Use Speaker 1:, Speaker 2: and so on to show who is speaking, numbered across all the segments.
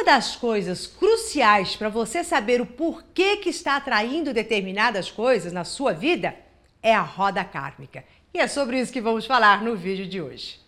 Speaker 1: Uma das coisas cruciais para você saber o porquê que está atraindo determinadas coisas na sua vida é a roda kármica. E é sobre isso que vamos falar no vídeo de hoje.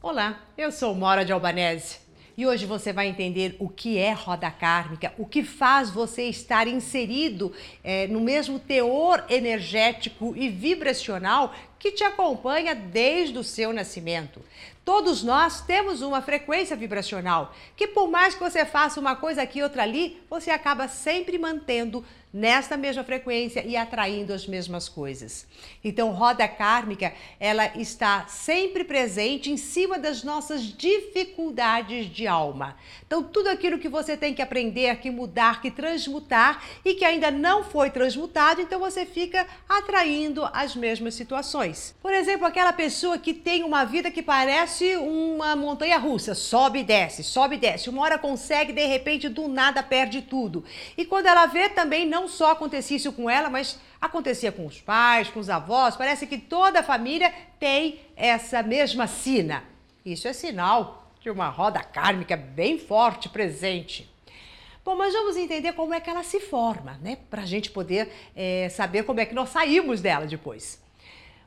Speaker 1: Olá, eu sou Mora de Albanese e hoje você vai entender o que é roda kármica, o que faz você estar inserido é, no mesmo teor energético e vibracional que te acompanha desde o seu nascimento. Todos nós temos uma frequência vibracional que, por mais que você faça uma coisa aqui e outra ali, você acaba sempre mantendo nesta mesma frequência e atraindo as mesmas coisas. Então, roda kármica, ela está sempre presente em cima das nossas dificuldades de alma. Então, tudo aquilo que você tem que aprender, que mudar, que transmutar e que ainda não foi transmutado, então você fica atraindo as mesmas situações. Por exemplo, aquela pessoa que tem uma vida que parece uma montanha russa, sobe e desce, sobe e desce. Uma hora consegue, de repente, do nada perde tudo. E quando ela vê também não não só acontecia isso com ela, mas acontecia com os pais, com os avós. Parece que toda a família tem essa mesma sina. Isso é sinal de uma roda kármica bem forte presente. Bom, mas vamos entender como é que ela se forma, né? Para a gente poder é, saber como é que nós saímos dela depois.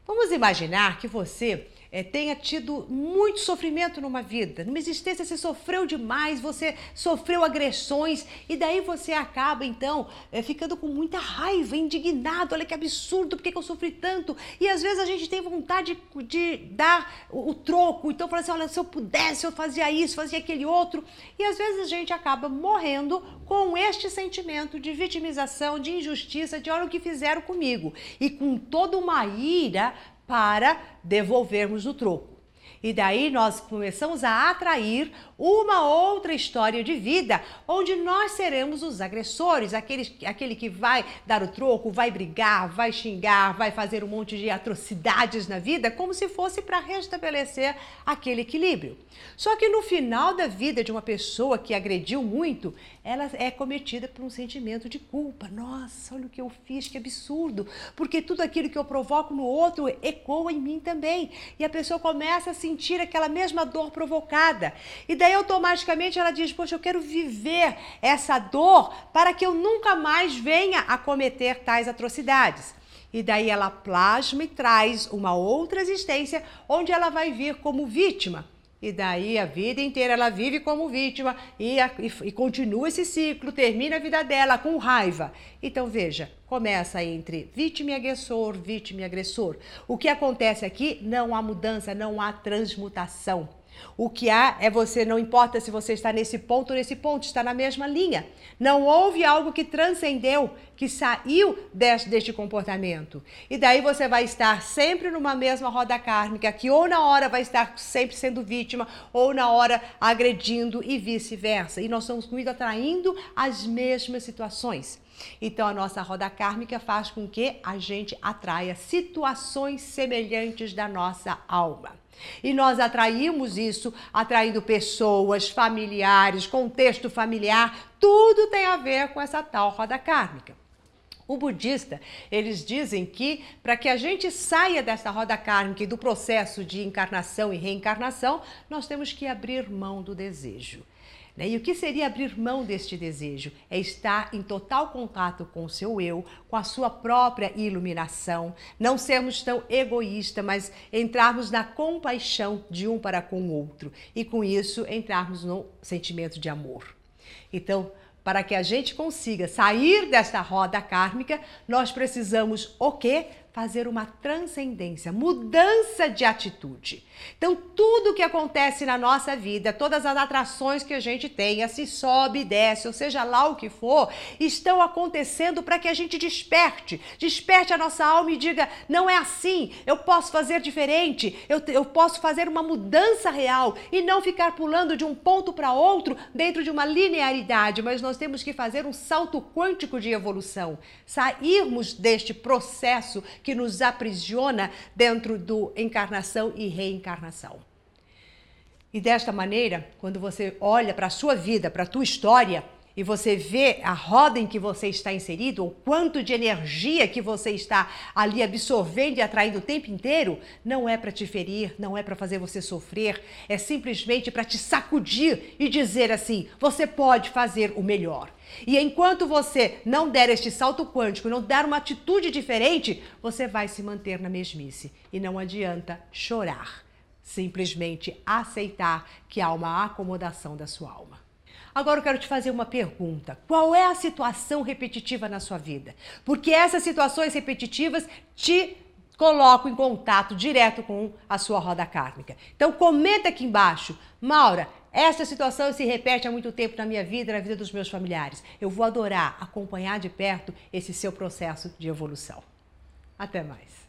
Speaker 1: Vamos imaginar que você é, tenha tido muito sofrimento numa vida, numa existência você sofreu demais, você sofreu agressões e daí você acaba então é, ficando com muita raiva, indignado, olha que absurdo, por que, eu sofri tanto? E às vezes a gente tem vontade de, de dar o, o, troco, então fala assim, olha, se eu pudesse eu fazia isso, fazia aquele outro e às vezes a gente acaba morrendo com este sentimento de vitimização, de injustiça, de olha o que fizeram comigo e com toda uma ira para devolvermos o troco. E daí nós começamos a atrair uma outra história de vida, onde nós seremos os agressores, aquele, aquele que vai dar o troco, vai brigar, vai xingar, vai fazer um monte de atrocidades na vida, como se fosse para restabelecer aquele equilíbrio. Só que no final da vida de uma pessoa que agrediu muito, ela é cometida por um sentimento de culpa. Nossa, olha o que eu fiz, que absurdo, porque tudo aquilo que eu provoco no outro ecoa em mim também. E a pessoa começa a sentir aquela mesma dor provocada. E daí automaticamente ela diz: Poxa, eu quero viver essa dor para que eu nunca mais venha a cometer tais atrocidades. E daí ela plasma e traz uma outra existência onde ela vai vir como vítima. E daí a vida inteira ela vive como vítima e, e, e, continua esse ciclo, termina a vida dela com raiva. Então veja, começa entre vítima e agressor, vítima e agressor. O que acontece aqui? Não há mudança, não há transmutação. O que há é você, não importa se você está nesse ponto ou nesse ponto, está na mesma linha. Não houve algo que transcendeu, que saiu deste, deste comportamento. E daí você vai estar sempre numa mesma roda kármica, que ou na hora vai estar sempre sendo vítima, ou na hora agredindo e vice-versa. E nós estamos muito atraindo as mesmas situações. Então, a nossa roda kármica faz com que a gente atraia situações semelhantes da nossa alma. E nós atraímos isso atraindo pessoas, familiares, contexto familiar, tudo tem a ver com essa tal roda kármica. O budista, eles dizem que para que a gente saia dessa roda kármica e do processo de encarnação e reencarnação, nós temos que abrir mão do desejo. Né? E o que seria abrir mão deste desejo? É estar em total contato com o seu eu, com a sua própria iluminação, não sermos tão egoístas, mas entrarmos na compaixão de um para com o outro e com isso entrarmos no sentimento de amor. Então, para que a gente consiga sair desta roda kármica, nós precisamos o quê? Fazer uma transcendência, mudança de atitude. Então, tudo que acontece na nossa vida, todas as atrações que a gente tenha, se sobe, desce, ou seja lá o que for, estão acontecendo para que a gente desperte, desperte a nossa alma e diga: não é assim, eu posso fazer diferente, eu, eu posso fazer uma mudança real e não ficar pulando de um ponto para outro dentro de uma linearidade, mas nós temos que fazer um salto quântico de evolução, sairmos deste processo que nos aprisiona dentro do encarnação e reencarnação. E desta maneira, quando você olha para a sua vida, para a tua história, e você vê a roda em que você está inserido, o quanto de energia que você está ali absorvendo e atraindo o tempo inteiro, não é para te ferir, não é para fazer você sofrer, é simplesmente para te sacudir e dizer assim: você pode fazer o melhor. E enquanto você não der este salto quântico, não dar uma atitude diferente, você vai se manter na mesmice. E não adianta chorar, simplesmente aceitar que há uma acomodação da sua alma. Agora eu quero te fazer uma pergunta. Qual é a situação repetitiva na sua vida? Porque essas situações repetitivas te colocam em contato direto com a sua roda kármica. Então comenta aqui embaixo, Maura, essa situação se repete há muito tempo na minha vida, na vida dos meus familiares. Eu vou adorar acompanhar de perto esse seu processo de evolução. Até mais.